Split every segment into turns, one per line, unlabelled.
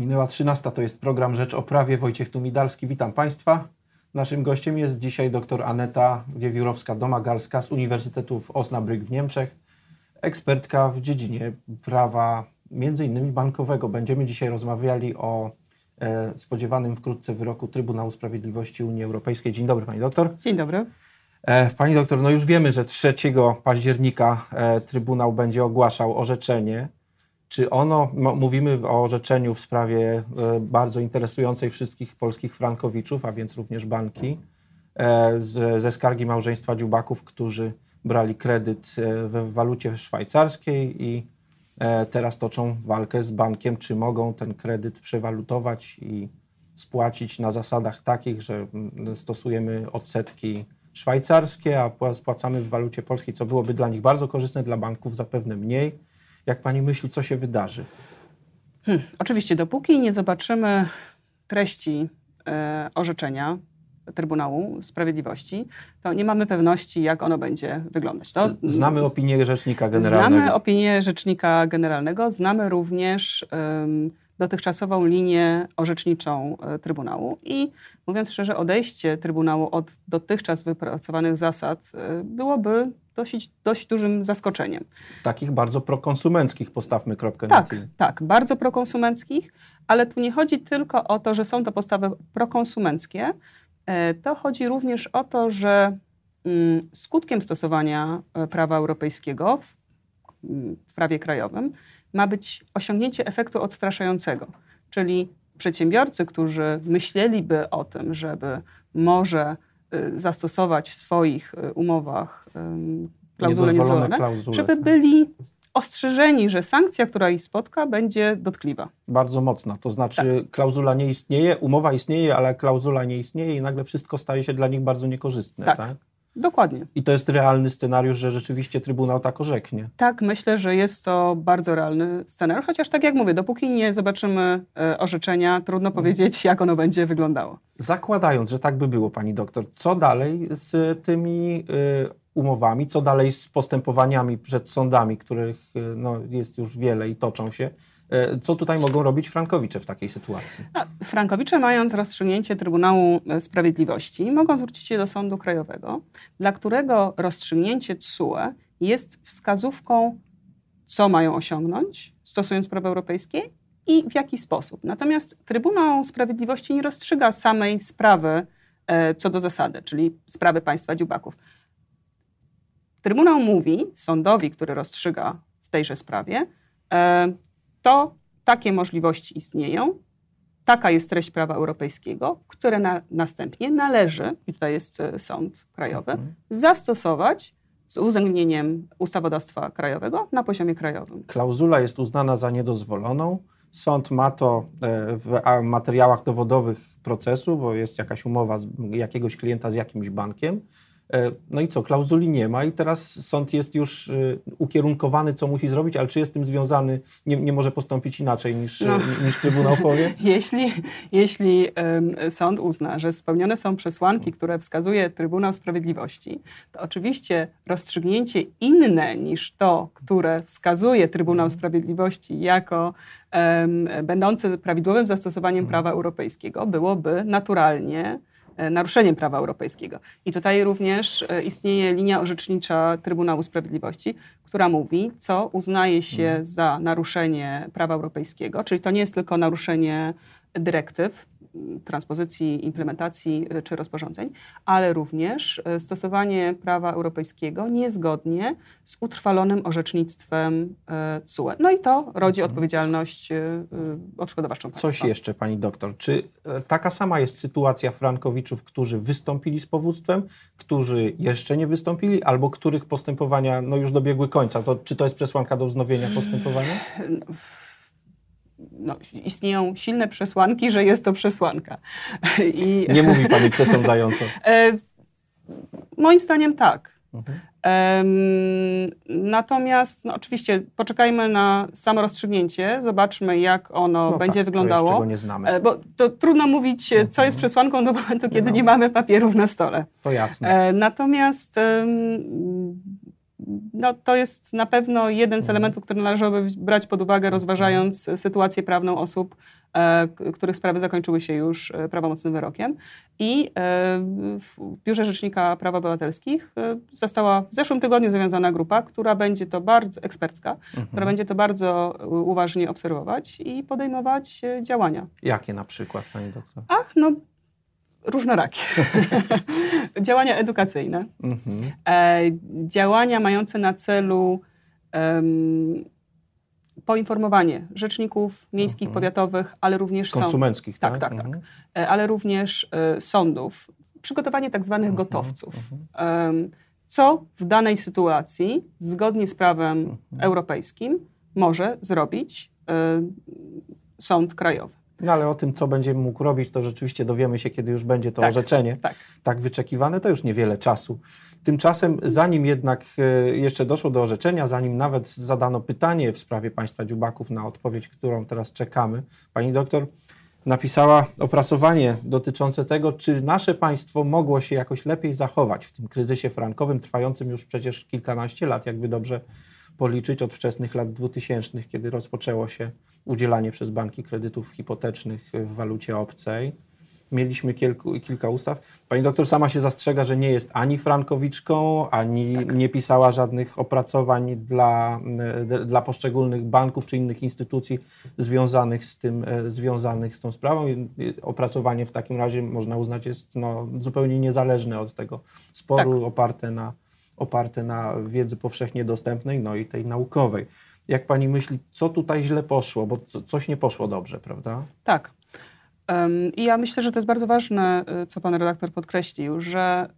Minęła 13, to jest program Rzecz o Prawie. Wojciech Tumidalski, witam Państwa. Naszym gościem jest dzisiaj dr Aneta Wiewiórowska-Domagalska z Uniwersytetu w Osnabrück w Niemczech. Ekspertka w dziedzinie prawa, między innymi bankowego. Będziemy dzisiaj rozmawiali o e, spodziewanym wkrótce wyroku Trybunału Sprawiedliwości Unii Europejskiej. Dzień dobry Pani doktor.
Dzień dobry.
E, pani doktor, no już wiemy, że 3 października e, Trybunał będzie ogłaszał orzeczenie czy ono, mówimy o orzeczeniu w sprawie e, bardzo interesującej wszystkich polskich frankowiczów, a więc również banki, e, z, ze skargi małżeństwa Dziubaków, którzy brali kredyt e, w walucie szwajcarskiej i teraz toczą walkę z bankiem, czy mogą ten kredyt przewalutować i spłacić na zasadach takich, że stosujemy odsetki szwajcarskie, a spłacamy w walucie polskiej, co byłoby dla nich bardzo korzystne, dla banków zapewne mniej jak pani myśli, co się wydarzy?
Hmm, oczywiście, dopóki nie zobaczymy treści e, orzeczenia Trybunału Sprawiedliwości, to nie mamy pewności, jak ono będzie wyglądać. To,
znamy opinię Rzecznika Generalnego.
Znamy opinię Rzecznika Generalnego, znamy również um, dotychczasową linię orzeczniczą e, Trybunału i mówiąc szczerze, odejście Trybunału od dotychczas wypracowanych zasad e, byłoby dosyć, dość dużym zaskoczeniem.
Takich bardzo prokonsumenckich, postawmy kropkę
tak, na Tak, bardzo prokonsumenckich, ale tu nie chodzi tylko o to, że są to postawy prokonsumenckie, e, to chodzi również o to, że mm, skutkiem stosowania prawa europejskiego w, prawie krajowym ma być osiągnięcie efektu odstraszającego. Czyli przedsiębiorcy, którzy myśleliby o tym, żeby może zastosować w swoich y, umowach klauzule niedozwolone, klauzule, żeby tak. byli ostrzeżeni, że sankcja, która ich spotka, będzie dotkliwa.
Bardzo mocna. To znaczy, tak. klauzula nie istnieje, umowa istnieje, ale klauzula nie istnieje i nagle wszystko staje się dla nich bardzo niekorzystne. Tak. tak?
Dokładnie.
I to jest realny scenariusz, że rzeczywiście Trybunał tak orzeknie.
Tak, myślę, że jest to bardzo realny scenariusz, chociaż tak jak mówię, dopóki nie zobaczymy e, orzeczenia, trudno mhm. powiedzieć, jak ono będzie wyglądało.
Zakładając, że tak by było, pani doktor, co dalej z tymi y, umowami, co dalej z postępowaniami przed sądami, których y, no, jest już wiele i toczą się? E, co tutaj mogą robić Frankowicze w takiej sytuacji? No,
Frankowicze, mając rozstrzygnięcie Trybunału Sprawiedliwości, mogą zwrócić się do Sądu Krajowego, dla którego rozstrzygnięcie TSUE jest wskazówką, co mają osiągnąć, stosując prawo europejskie i w jaki sposób. Natomiast Trybunał Sprawiedliwości nie rozstrzyga samej sprawy e, co do zasady, czyli sprawy państwa dziubaków. Trybunał mówi sądowi, który rozstrzyga w tejże sprawie, e, to takie możliwości istnieją, taka jest treść prawa europejskiego, które na, następnie należy, i tutaj jest e, sąd krajowy, mhm. zastosować z uwzględnieniem ustawodawstwa krajowego na poziomie krajowym.
Klauzula jest uznana za niedozwoloną. Sąd ma to e, w materiałach dowodowych procesu, bo jest jakaś umowa jakiegoś klienta z jakimś bankiem. E, no i co, klauzuli nie ma i teraz sąd jest już e, ukierunkowany, co musi zrobić, ale czy jest z tym związany, nie, nie może postąpić inaczej niż, no. niż Trybunał powie?
jeśli jeśli um, sąd uzna, że spełnione są przesłanki, które wskazuje Trybunał Sprawiedliwości, to oczywiście rozstrzygnięcie inne niż to, które wskazuje Trybunał mhm. Sprawiedliwości jako um, będące prawidłowym zastosowaniem mhm. prawa europejskiego byłoby naturalnie E, naruszeniem prawa europejskiego. I tutaj również e, istnieje linia orzecznicza Trybunału Sprawiedliwości, która mówi, co uznaje się mhm. za naruszenie prawa europejskiego, czyli to nie jest tylko naruszenie dyrektyw, transpozycji, implementacji e, czy rozporządzeń, ale również e, stosowanie prawa europejskiego niezgodnie z utrwalonym orzecznictwem CUE. No i to rodzi mhm. odpowiedzialność odszkodowawczą państwa.
Coś jeszcze, pani doktor. Czy taka sama jest sytuacja frankowiczów, którzy wystąpili z powództwem, którzy jeszcze nie wystąpili, albo których postępowania no, już dobiegły końca? To, czy to jest przesłanka do wznowienia postępowania?
no, istnieją silne przesłanki, że jest to przesłanka.
I, Nie mówi pani przesądzająco. E,
moim zdaniem tak. Mhm. natomiast no, oczywiście poczekajmy na samo rozstrzygnięcie, zobaczmy jak ono no będzie tak, wyglądało. To
nie znamy. E,
bo to trudno mówić, mhm. co jest przesłanką do momentu, kiedy no. nie mamy papierów na stole.
To jasne. E,
natomiast no, to jest na pewno jeden z
Mhm.
elementów, który należałoby brać pod uwagę, rozważając sytuację prawną osób, e, których sprawy zakończyły się już e, prawomocnym wyrokiem. I e, w Biurze Rzecznika Praw Obywatelskich e, została w zeszłym tygodniu zawiązana grupa, która będzie to bardzo ekspercka,
Mhm.
która będzie to bardzo e, uważnie obserwować i podejmować e, działania.
Jakie na przykład, pani doktor?
Ach, no różnorakie. działania edukacyjne,
Mhm.
e, działania mające na celu poinformowanie rzeczników miejskich,
Mhm.
powiatowych, ale również
Konsumenckich,
Tak,
tak?
tak, tak.
Mhm.
e, ale również e, sądów. Przygotowanie tak zwanych gotowców.
Mhm.
Co w danej sytuacji, zgodnie z prawem
Mhm.
europejskim, może zrobić e, sąd krajowy.
No ale o tym, co będzie mógł robić, to rzeczywiście dowiemy się, kiedy już będzie to
Tak,
orzeczenie.
tak.
tak wyczekiwane, to już niewiele czasu. Tymczasem, zanim jednak e, jeszcze doszło do orzeczenia, zanim nawet zadano pytanie w sprawie państwa dziubaków na odpowiedź, którą teraz czekamy, pani doktor napisała opracowanie dotyczące tego, czy nasze państwo mogło się jakoś lepiej zachować w tym kryzysie frankowym, trwającym już przecież kilkanaście lat, jakby dobrze policzyć, od wczesnych lat 2000, kiedy rozpoczęło się udzielanie przez banki kredytów hipotecznych w walucie obcej. Mieliśmy kilku, kilka ustaw. Pani doktor sama się zastrzega, że nie jest ani frankowiczką, ani nie pisała żadnych opracowań dla, e, dla poszczególnych banków czy innych instytucji związanych z, tym, e, związanych z tą sprawą. Opracowanie w takim razie można uznać jest no, zupełnie niezależne od tego sporu,
Tak.
oparte, na, oparte na wiedzy powszechnie dostępnej, no i tej naukowej. Jak pani myśli, co tutaj źle poszło? Bo co- coś nie poszło dobrze, prawda?
Tak. I ja myślę, że to jest bardzo ważne, y, co pan redaktor podkreślił, że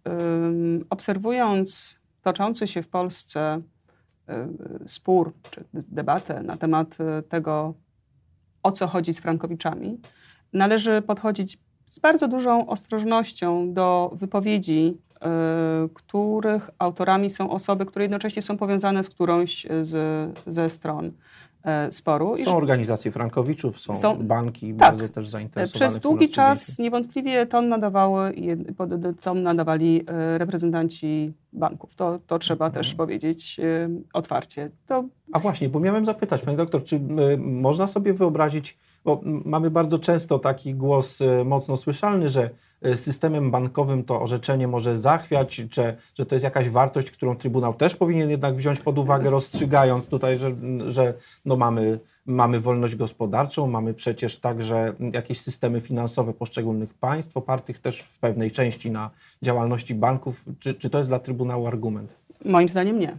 obserwując toczący się w Polsce y, spór czy debatę na temat y, tego, o co chodzi z Frankowiczami, należy podchodzić z bardzo dużą ostrożnością do wypowiedzi, których autorami są osoby, które jednocześnie są powiązane z którąś z, ze stron y, sporu.
Są organizacje frankowiczów, są,
Są-
banki
tak.
bardzo też zainteresowane.
Przez długi czas niewątpliwie ton nadawały, ton nadawali e, reprezentanci banków. To, to trzeba
Mhm.
też powiedzieć e, otwarcie. To
A właśnie, bo miałem zapytać, pani doktor, czy y, można sobie wyobrazić, bo mamy bardzo często taki głos y, mocno słyszalny, że y, systemem bankowym to orzeczenie może zachwiać, czy, że to jest jakaś wartość, którą Trybunał też powinien jednak wziąć pod uwagę, rozstrzygając tutaj, że, że no mamy, mamy wolność gospodarczą, mamy przecież także jakieś systemy finansowe poszczególnych państw, opartych też w pewnej części na działalności banków. Czy, czy to jest dla Trybunału argument?
moim zdaniem nie.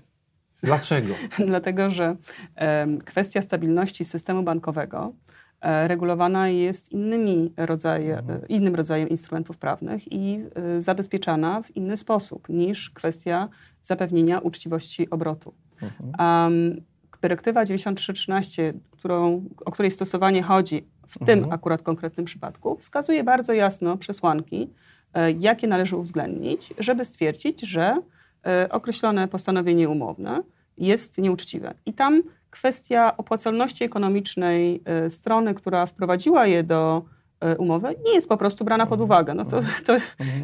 Dlaczego?
Dlatego, że kwestia stabilności systemu bankowego regulowana jest innymi rodzaje,
Mhm.
e, innym rodzajem instrumentów prawnych i e, zabezpieczana w inny sposób niż kwestia zapewnienia uczciwości obrotu.
Mhm.
Um, dyrektywa 9313, którą, o której stosowanie chodzi w tym
Mhm.
akurat konkretnym przypadku, wskazuje bardzo jasno przesłanki, e, jakie należy uwzględnić, żeby stwierdzić, że e, określone postanowienie umowne jest nieuczciwe. I tam kwestia opłacalności ekonomicznej e, strony, która wprowadziła je do e, umowy, nie jest po prostu brana pod uwagę. No to, to,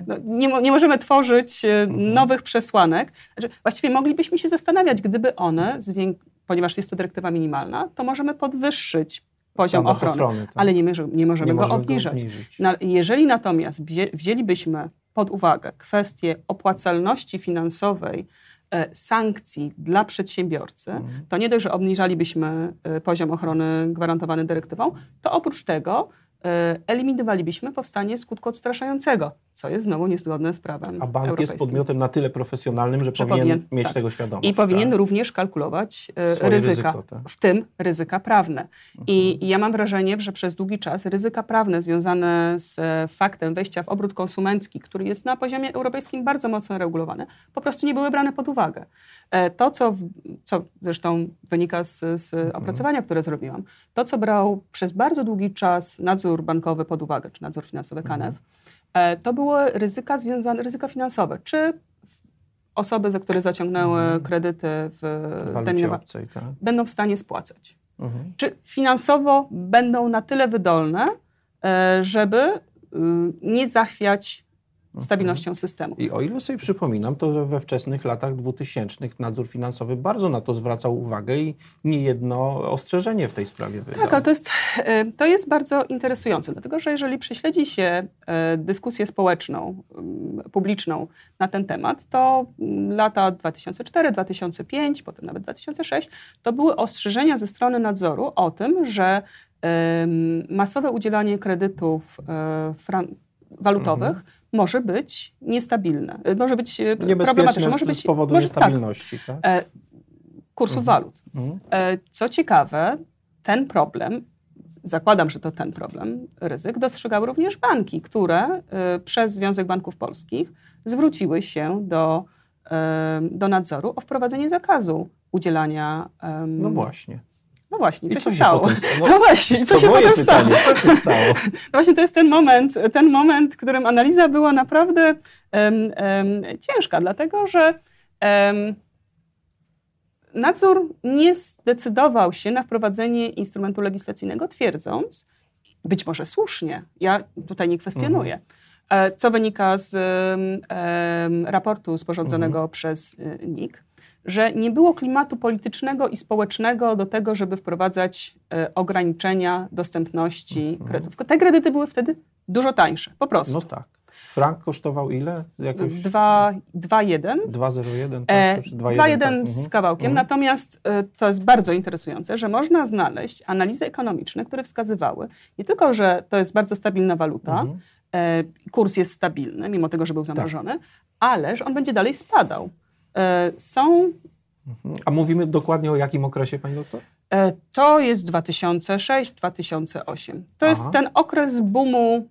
no, nie, nie możemy tworzyć e, nowych przesłanek. Znaczy, właściwie moglibyśmy się zastanawiać, gdyby one, ponieważ jest to dyrektywa minimalna, to możemy podwyższyć poziom
Standard
ochrony,
ochrony, tak.
ale nie, nie możemy
Nie
go obniżać.
obniżyć.
No, jeżeli natomiast wzię, wzięlibyśmy pod uwagę kwestię opłacalności finansowej sankcji dla przedsiębiorcy,
Mhm.
to nie dość, że obniżalibyśmy e, poziom ochrony gwarantowany dyrektywą, to oprócz tego e, eliminowalibyśmy powstanie skutku odstraszającego, co jest znowu niezgodne z prawem
A bank jest podmiotem na tyle profesjonalnym, że,
Że
powinien,
powinien,
mieć
tak.
tego świadomość.
I powinien
tak?
również kalkulować e,
Swoje
ryzyka,
ryzyko, tak.
w tym ryzyka prawne. I, I ja mam wrażenie, że przez długi czas ryzyka prawne związane z e, faktem wejścia w obrót konsumencki, który jest na poziomie europejskim bardzo mocno regulowany, po prostu nie były brane pod uwagę. E, To, co, co zresztą wynika z, z opracowania, które zrobiłam, to, co brał przez bardzo długi czas nadzór bankowy pod uwagę, czy nadzór finansowy KNF, e, to były ryzyka związane, ryzyka finansowe, czy osoby, za które zaciągnęły kredyty w
obcej, tak?
będą w stanie spłacać.
Mhm.
Czy finansowo będą na tyle wydolne, e, żeby y, nie zachwiać stabilnością systemu.
I o ile sobie przypominam, to we wczesnych latach 2000 nadzór finansowy bardzo na to zwracał uwagę i niejedno ostrzeżenie w tej sprawie wydał.
Tak, ale to jest, e, to jest bardzo interesujące, dlatego że jeżeli prześledzi się e, dyskusję społeczną, mm, publiczną na ten temat, to mm, lata 2004, 2005, potem nawet 2006, to były ostrzeżenia ze strony nadzoru o tym, że masowe udzielanie kredytów e, fran- walutowych
Mhm.
może być niestabilne, e, może być
Niebezpieczne
problematyczne, może
z
być
powodu
może, tak,
niestabilności. Tak?
e, kursów walut.
Mhm.
E, Co ciekawe, ten problem, zakładam, że to ten problem, ryzyk, dostrzegały również banki, które e, przez Związek Banków Polskich zwróciły się do, do nadzoru o wprowadzenie zakazu udzielania.
No właśnie.
No właśnie,
I
co,
co
się stało?
potem stało?
No,
No,
właśnie, co się potem stało?
pytanie, co się stało?
No Właśnie to jest ten moment, ten moment, w którym analiza była naprawdę em, em, ciężka, dlatego że em, nadzór nie zdecydował się na wprowadzenie instrumentu legislacyjnego, twierdząc, być może słusznie, ja tutaj nie kwestionuję, e, co wynika z raportu sporządzonego przez y, NIK, że nie było klimatu politycznego i społecznego do tego, żeby wprowadzać e, ograniczenia dostępności kredytów. Te kredyty były wtedy dużo tańsze, po prostu.
No tak. Frank kosztował ile? Jakoś
Dwa- 2,1.
2,01?
E,
Tak, czy
2,1
tak?
z
Mhm.
kawałkiem.
Mhm.
Natomiast e, to jest bardzo interesujące, że można znaleźć analizy ekonomiczne, które wskazywały nie tylko, że to jest bardzo stabilna waluta,
Mhm.
kurs jest stabilny, mimo tego, że był zamrożony, ale że on będzie dalej spadał. E, są,
Mhm. A mówimy dokładnie o jakim okresie, pani doktor?
e, to jest 2006-2008. To jest
Aha.
ten okres boomu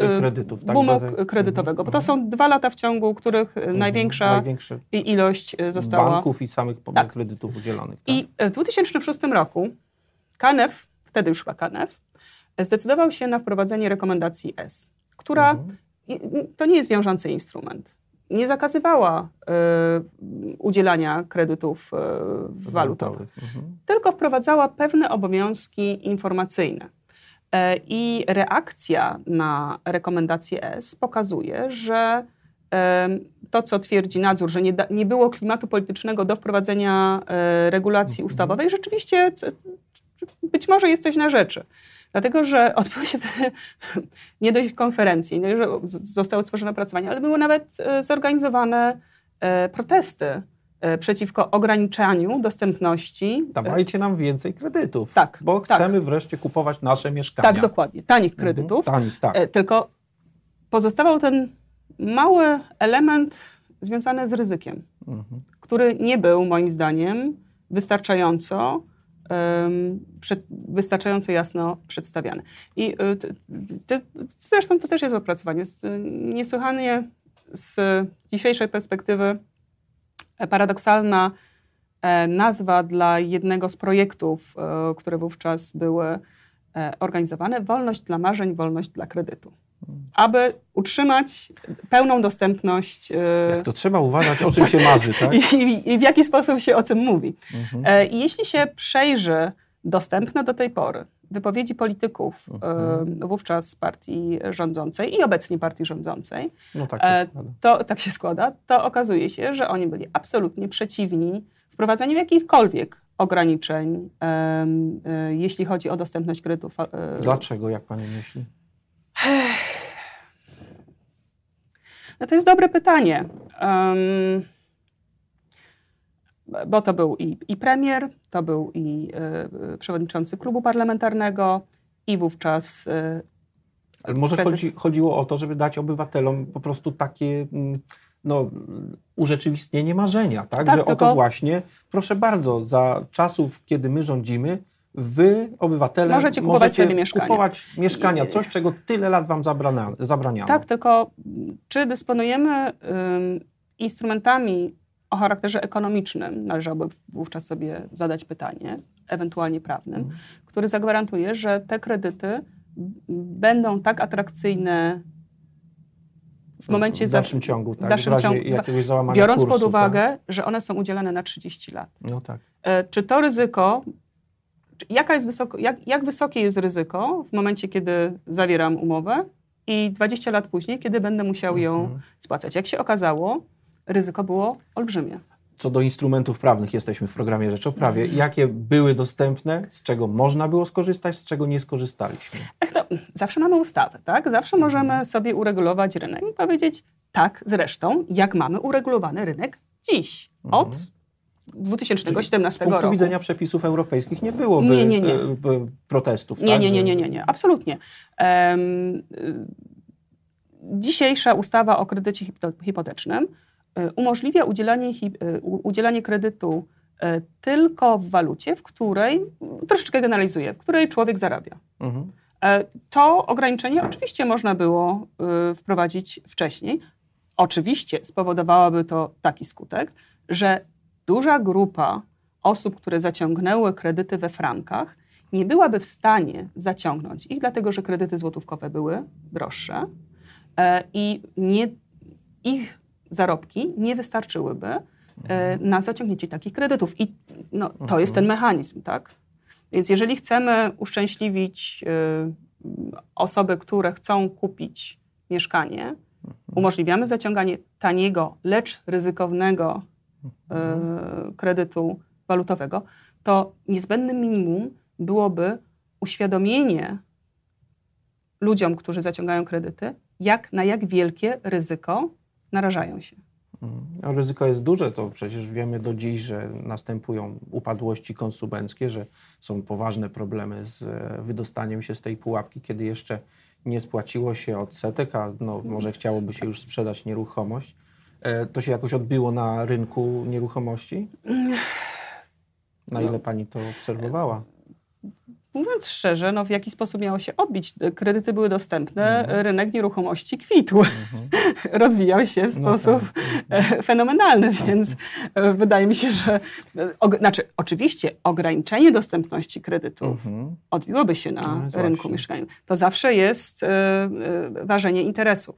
E, Kredytów, tak?
boomu kredytowego, bo to
Mhm.
są dwa lata w ciągu których
Mhm.
największa
Największe
i- ilość została.
banków i samych
Tak.
kredytów udzielonych. Tak?
I w 2006 roku KNF, wtedy już chyba KNF, zdecydował się na wprowadzenie rekomendacji S, która
Mhm.
to nie jest wiążący instrument. Nie zakazywała e, udzielania kredytów e, walutowych,
Mhm.
tylko wprowadzała pewne obowiązki informacyjne. E, I reakcja na rekomendację S pokazuje, że to, co twierdzi nadzór, że nie, da, nie było klimatu politycznego do wprowadzenia e, regulacji
Mhm.
ustawowej, rzeczywiście być może jest coś na rzeczy. Dlatego, że odbyły się wtedy nie dość konferencje, nie, że zostały stworzone opracowania, ale były nawet e, zorganizowane e, protesty e, przeciwko ograniczaniu dostępności.
Dawajcie nam więcej kredytów,
Tak,
bo
tak.
chcemy wreszcie kupować nasze mieszkania.
Tak, dokładnie. Tanich
Mhm.
kredytów.
Tanich, tak.
Tylko pozostawał ten mały element związany z ryzykiem,
Mhm.
który nie był moim zdaniem wystarczająco, wystarczająco jasno przedstawiany. I y, t- t- zresztą to też jest opracowanie. Jest niesłychanie z dzisiejszej perspektywy paradoksalna e, nazwa dla jednego z projektów, e, które wówczas były e, organizowane. Wolność dla marzeń, wolność dla kredytu. Aby utrzymać pełną dostępność e,
Jak to trzeba uważać, o czym się marzy, tak?
i, i, w jaki sposób się o tym mówi.
Mhm.
E, I jeśli się przejrzy dostępne do tej pory wypowiedzi polityków
Mhm.
e, wówczas partii rządzącej i obecnie partii rządzącej,
No tak się
e,
składa.
to tak się składa, to okazuje się, że oni byli absolutnie przeciwni wprowadzaniu jakichkolwiek ograniczeń, jeśli chodzi o dostępność kredytów.
Dlaczego, jak pani myśli?
No to jest dobre pytanie. Em, bo to był i, i premier, to był i e, przewodniczący klubu parlamentarnego, i wówczas e,
Ale może
Prezes-
chodzi, chodziło o to, żeby dać obywatelom po prostu takie mm, no, urzeczywistnienie marzenia, tak?
Tak,
Że
tylko-
oto właśnie, proszę bardzo, za czasów, kiedy my rządzimy, wy, obywatele,
Możecie kupować sobie mieszkanie.
kupować mieszkania, coś, czego tyle lat wam zabrana, zabraniano.
Tak, tylko czy dysponujemy ym, instrumentami o charakterze ekonomicznym, należałoby wówczas sobie zadać pytanie, ewentualnie prawnym,
Mhm.
który zagwarantuje, że te kredyty będą tak atrakcyjne w momencie
w
za-
dalszym ciągu, tak?
w dalszym
w razie
ciągu,
jakiegoś załamania
biorąc
kursu,
pod uwagę,
Tak?
że one są udzielane na 30 lat.
No tak.
E, Czy to ryzyko, jaka jest wysoko, jak, jak wysokie jest ryzyko w momencie, kiedy zawieram umowę i 20 lat później, kiedy będę musiał ją
Mhm.
spłacać. Jak się okazało, ryzyko było olbrzymie.
Co do instrumentów prawnych, jesteśmy w programie Rzecz o Prawie.
Mhm.
Jakie były dostępne, z czego można było skorzystać, z czego nie skorzystaliśmy?
Ech, to zawsze mamy ustawę, tak? Zawsze możemy sobie uregulować rynek i powiedzieć tak, zresztą, jak mamy uregulowany rynek dziś, od 2017
Z punktu
roku.
widzenia przepisów europejskich nie byłoby
Nie, nie, nie.
e, e, protestów.
Nie,
tak,
nie, nie, nie, nie, nie, absolutnie. Y, dzisiejsza ustawa o kredycie hipo- hipotecznym y, umożliwia udzielanie, y, udzielanie kredytu y, tylko w walucie, w której, troszeczkę generalizuję, w której człowiek zarabia.
Mhm.
E, To ograniczenie oczywiście można było wprowadzić wcześniej. Oczywiście spowodowałoby to taki skutek, że duża grupa osób, które zaciągnęły kredyty we frankach, nie byłaby w stanie zaciągnąć ich, dlatego że kredyty złotówkowe były droższe e, i nie, ich zarobki nie wystarczyłyby e, na zaciągnięcie takich kredytów. I no, to jest ten mechanizm, tak? Więc jeżeli chcemy uszczęśliwić y, osoby, które chcą kupić mieszkanie, umożliwiamy zaciąganie taniego, lecz ryzykownego kredytu walutowego, to niezbędnym minimum byłoby uświadomienie ludziom, którzy zaciągają kredyty, jak, na jak wielkie ryzyko narażają się.
No, ryzyko jest duże, to przecież wiemy do dziś, że następują upadłości konsumenckie, że są poważne problemy z e, wydostaniem się z tej pułapki, kiedy jeszcze nie spłaciło się odsetek, a no, może chciałoby się już sprzedać nieruchomość. E, To się jakoś odbiło na rynku nieruchomości? Na ile pani to obserwowała?
Mówiąc szczerze, no w jaki sposób miało się odbić? Kredyty były dostępne, rynek nieruchomości kwitł. Rozwijał się w
No
sposób e, fenomenalny, więc e, wydaje mi się, że og- znaczy, oczywiście ograniczenie dostępności kredytów
Mhm.
odbiłoby się na
No
rynku mieszkaniowym. To zawsze jest e, e, ważenie interesów.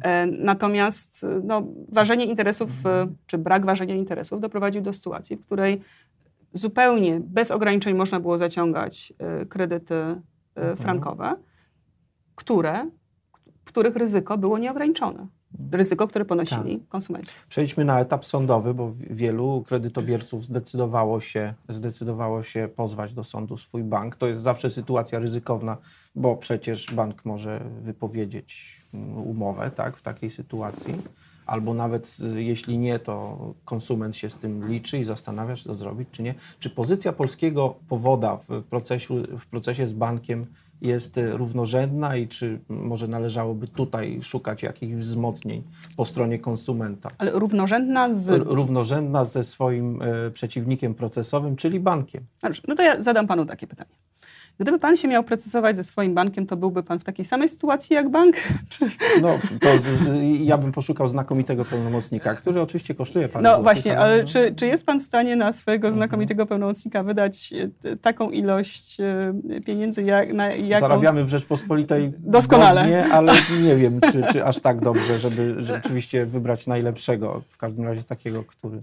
E, Natomiast e, no, ważenie interesów,
Mhm.
e, czy brak ważenia interesów doprowadził do sytuacji, w której zupełnie bez ograniczeń można było zaciągać kredyty
Mhm.
frankowe, które, których ryzyko było nieograniczone. Ryzyko, które ponosili
Tak.
konsumenci.
Przejdźmy na etap sądowy, bo wi- wielu kredytobierców zdecydowało się, zdecydowało się pozwać do sądu swój bank. To jest zawsze sytuacja ryzykowna, bo przecież bank może wypowiedzieć mm, umowę tak, w takiej sytuacji. Albo nawet jeśli nie, to konsument się z tym liczy i zastanawia, czy to zrobić, czy nie. Czy pozycja polskiego powoda w procesie, w procesie z bankiem jest e, równorzędna i czy może należałoby tutaj szukać jakichś wzmocnień po stronie konsumenta?
Ale równorzędna z...
Równorzędna ze swoim e, przeciwnikiem procesowym, czyli bankiem.
No to ja zadam panu takie pytanie. Gdyby pan się miał procesować ze swoim bankiem, to byłby pan w takiej samej sytuacji jak bank? Czy...
No, to ja bym poszukał znakomitego pełnomocnika, który oczywiście kosztuje parę
No
złotych,
właśnie, ale
no,
czy, czy jest pan w stanie na swojego znakomitego pełnomocnika wydać e, taką ilość e, pieniędzy, jak, na jaką...
Zarabiamy w Rzeczpospolitej
Doskonale.
godnie, ale nie wiem, czy, czy aż tak dobrze, żeby rzeczywiście wybrać najlepszego, w każdym razie takiego, który...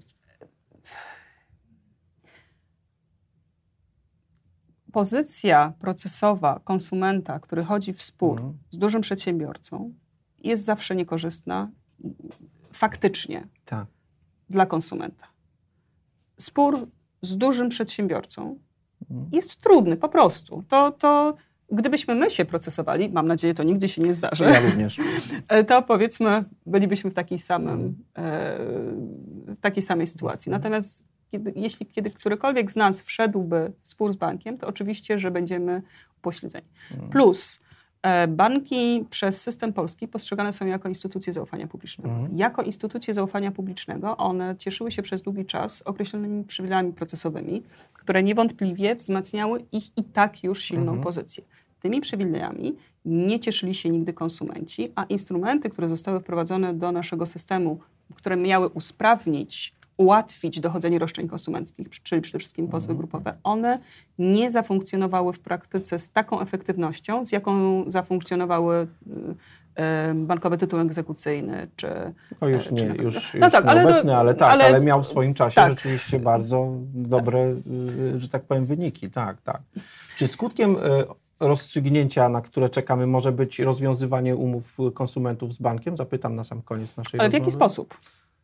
Pozycja procesowa konsumenta, który chodzi w spór
Mhm.
z dużym przedsiębiorcą, jest zawsze niekorzystna faktycznie
Tak.
dla konsumenta. Spór z dużym przedsiębiorcą
Mhm.
jest trudny, po prostu. To, to gdybyśmy my się procesowali, mam nadzieję, to nigdy się nie zdarzy,
Ja również.
to powiedzmy, bylibyśmy w takiej, samym, e, w takiej samej sytuacji. Natomiast kiedy, jeśli kiedy którykolwiek z nas wszedłby w spór z bankiem, to oczywiście, że będziemy upośledzeni. Plus e, banki przez system polski postrzegane są jako instytucje zaufania publicznego.
Mhm.
Jako instytucje zaufania publicznego one cieszyły się przez długi czas określonymi przywilejami procesowymi, które niewątpliwie wzmacniały ich i tak już silną
Mhm.
pozycję. Tymi przywilejami nie cieszyli się nigdy konsumenci, a instrumenty, które zostały wprowadzone do naszego systemu, które miały usprawnić, ułatwić dochodzenie roszczeń konsumenckich, czyli przede wszystkim pozwy grupowe, one nie zafunkcjonowały w praktyce z taką efektywnością, z jaką zafunkcjonowały y, bankowy tytuł egzekucyjny, czy...
No już
czy
nie,
na-
już,
No
już
tak, ale
nieobecny,
to-
ale tak, ale,
ale-
miał w swoim czasie
tak.
rzeczywiście bardzo dobre, y, że tak powiem, wyniki. Tak, tak. Czy skutkiem y, rozstrzygnięcia, na które czekamy, może być rozwiązywanie umów konsumentów z bankiem? Zapytam na sam koniec naszej
Ale w
rozmowy.
jaki sposób?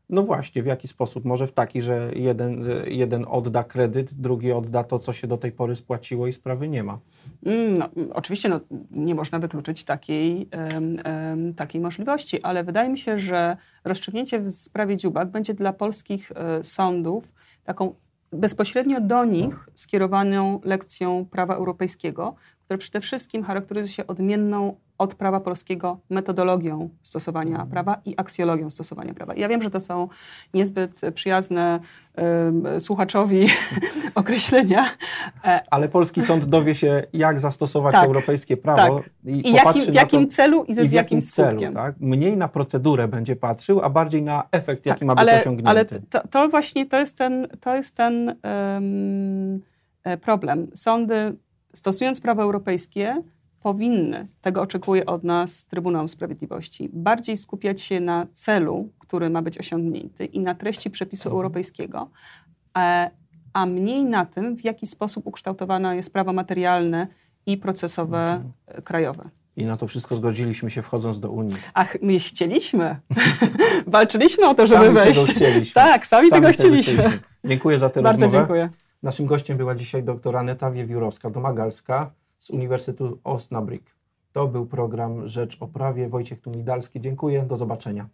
No właśnie, w jaki sposób? Może w taki, że jeden, jeden odda kredyt, drugi odda to, co się do tej pory spłaciło i sprawy nie ma.
Mm, No, mm, oczywiście no, nie można wykluczyć takiej, em, em, takiej możliwości, ale wydaje mi się, że rozstrzygnięcie w sprawie dziubak będzie dla polskich e, sądów taką bezpośrednio do nich skierowaną lekcją prawa europejskiego, które przede wszystkim charakteryzuje się odmienną od prawa polskiego metodologią stosowania prawa i aksjologią stosowania prawa. Ja wiem, że to są niezbyt przyjazne em, słuchaczowi określenia, e,
Ale polski sąd dowie się, jak zastosować
Tak,
europejskie prawo
i
popatrzy
jakim, w jakim
to,
celu i, ze
i
z
w
jakim
celu. Tak? Mniej na procedurę będzie patrzył, a bardziej na efekt, jaki
Tak,
ma być
ale,
osiągnięty.
Ale to, to właśnie to jest ten, to jest ten e, problem. Sądy, stosując prawo europejskie, powinny, tego oczekuje od nas Trybunał Sprawiedliwości, bardziej skupiać się na celu, który ma być osiągnięty i na treści przepisu
Mhm.
europejskiego, e, a mniej na tym, w jaki sposób ukształtowane jest prawo materialne i procesowe
Mhm.
e, krajowe.
I na to wszystko zgodziliśmy się wchodząc do Unii.
Ach, my chcieliśmy. Walczyliśmy o to, żeby
Sami
wejść.
tego chcieliśmy.
Tak, sami, tego chcieliśmy.
Dziękuję za tę
Bardzo
rozmowę.
dziękuję.
Naszym gościem była dzisiaj dr Aneta Wiewiórowska-Domagalska z Uniwersytetu Osnabrück. To był program Rzecz o Prawie. Wojciech Tumidalski. Dziękuję. Do zobaczenia.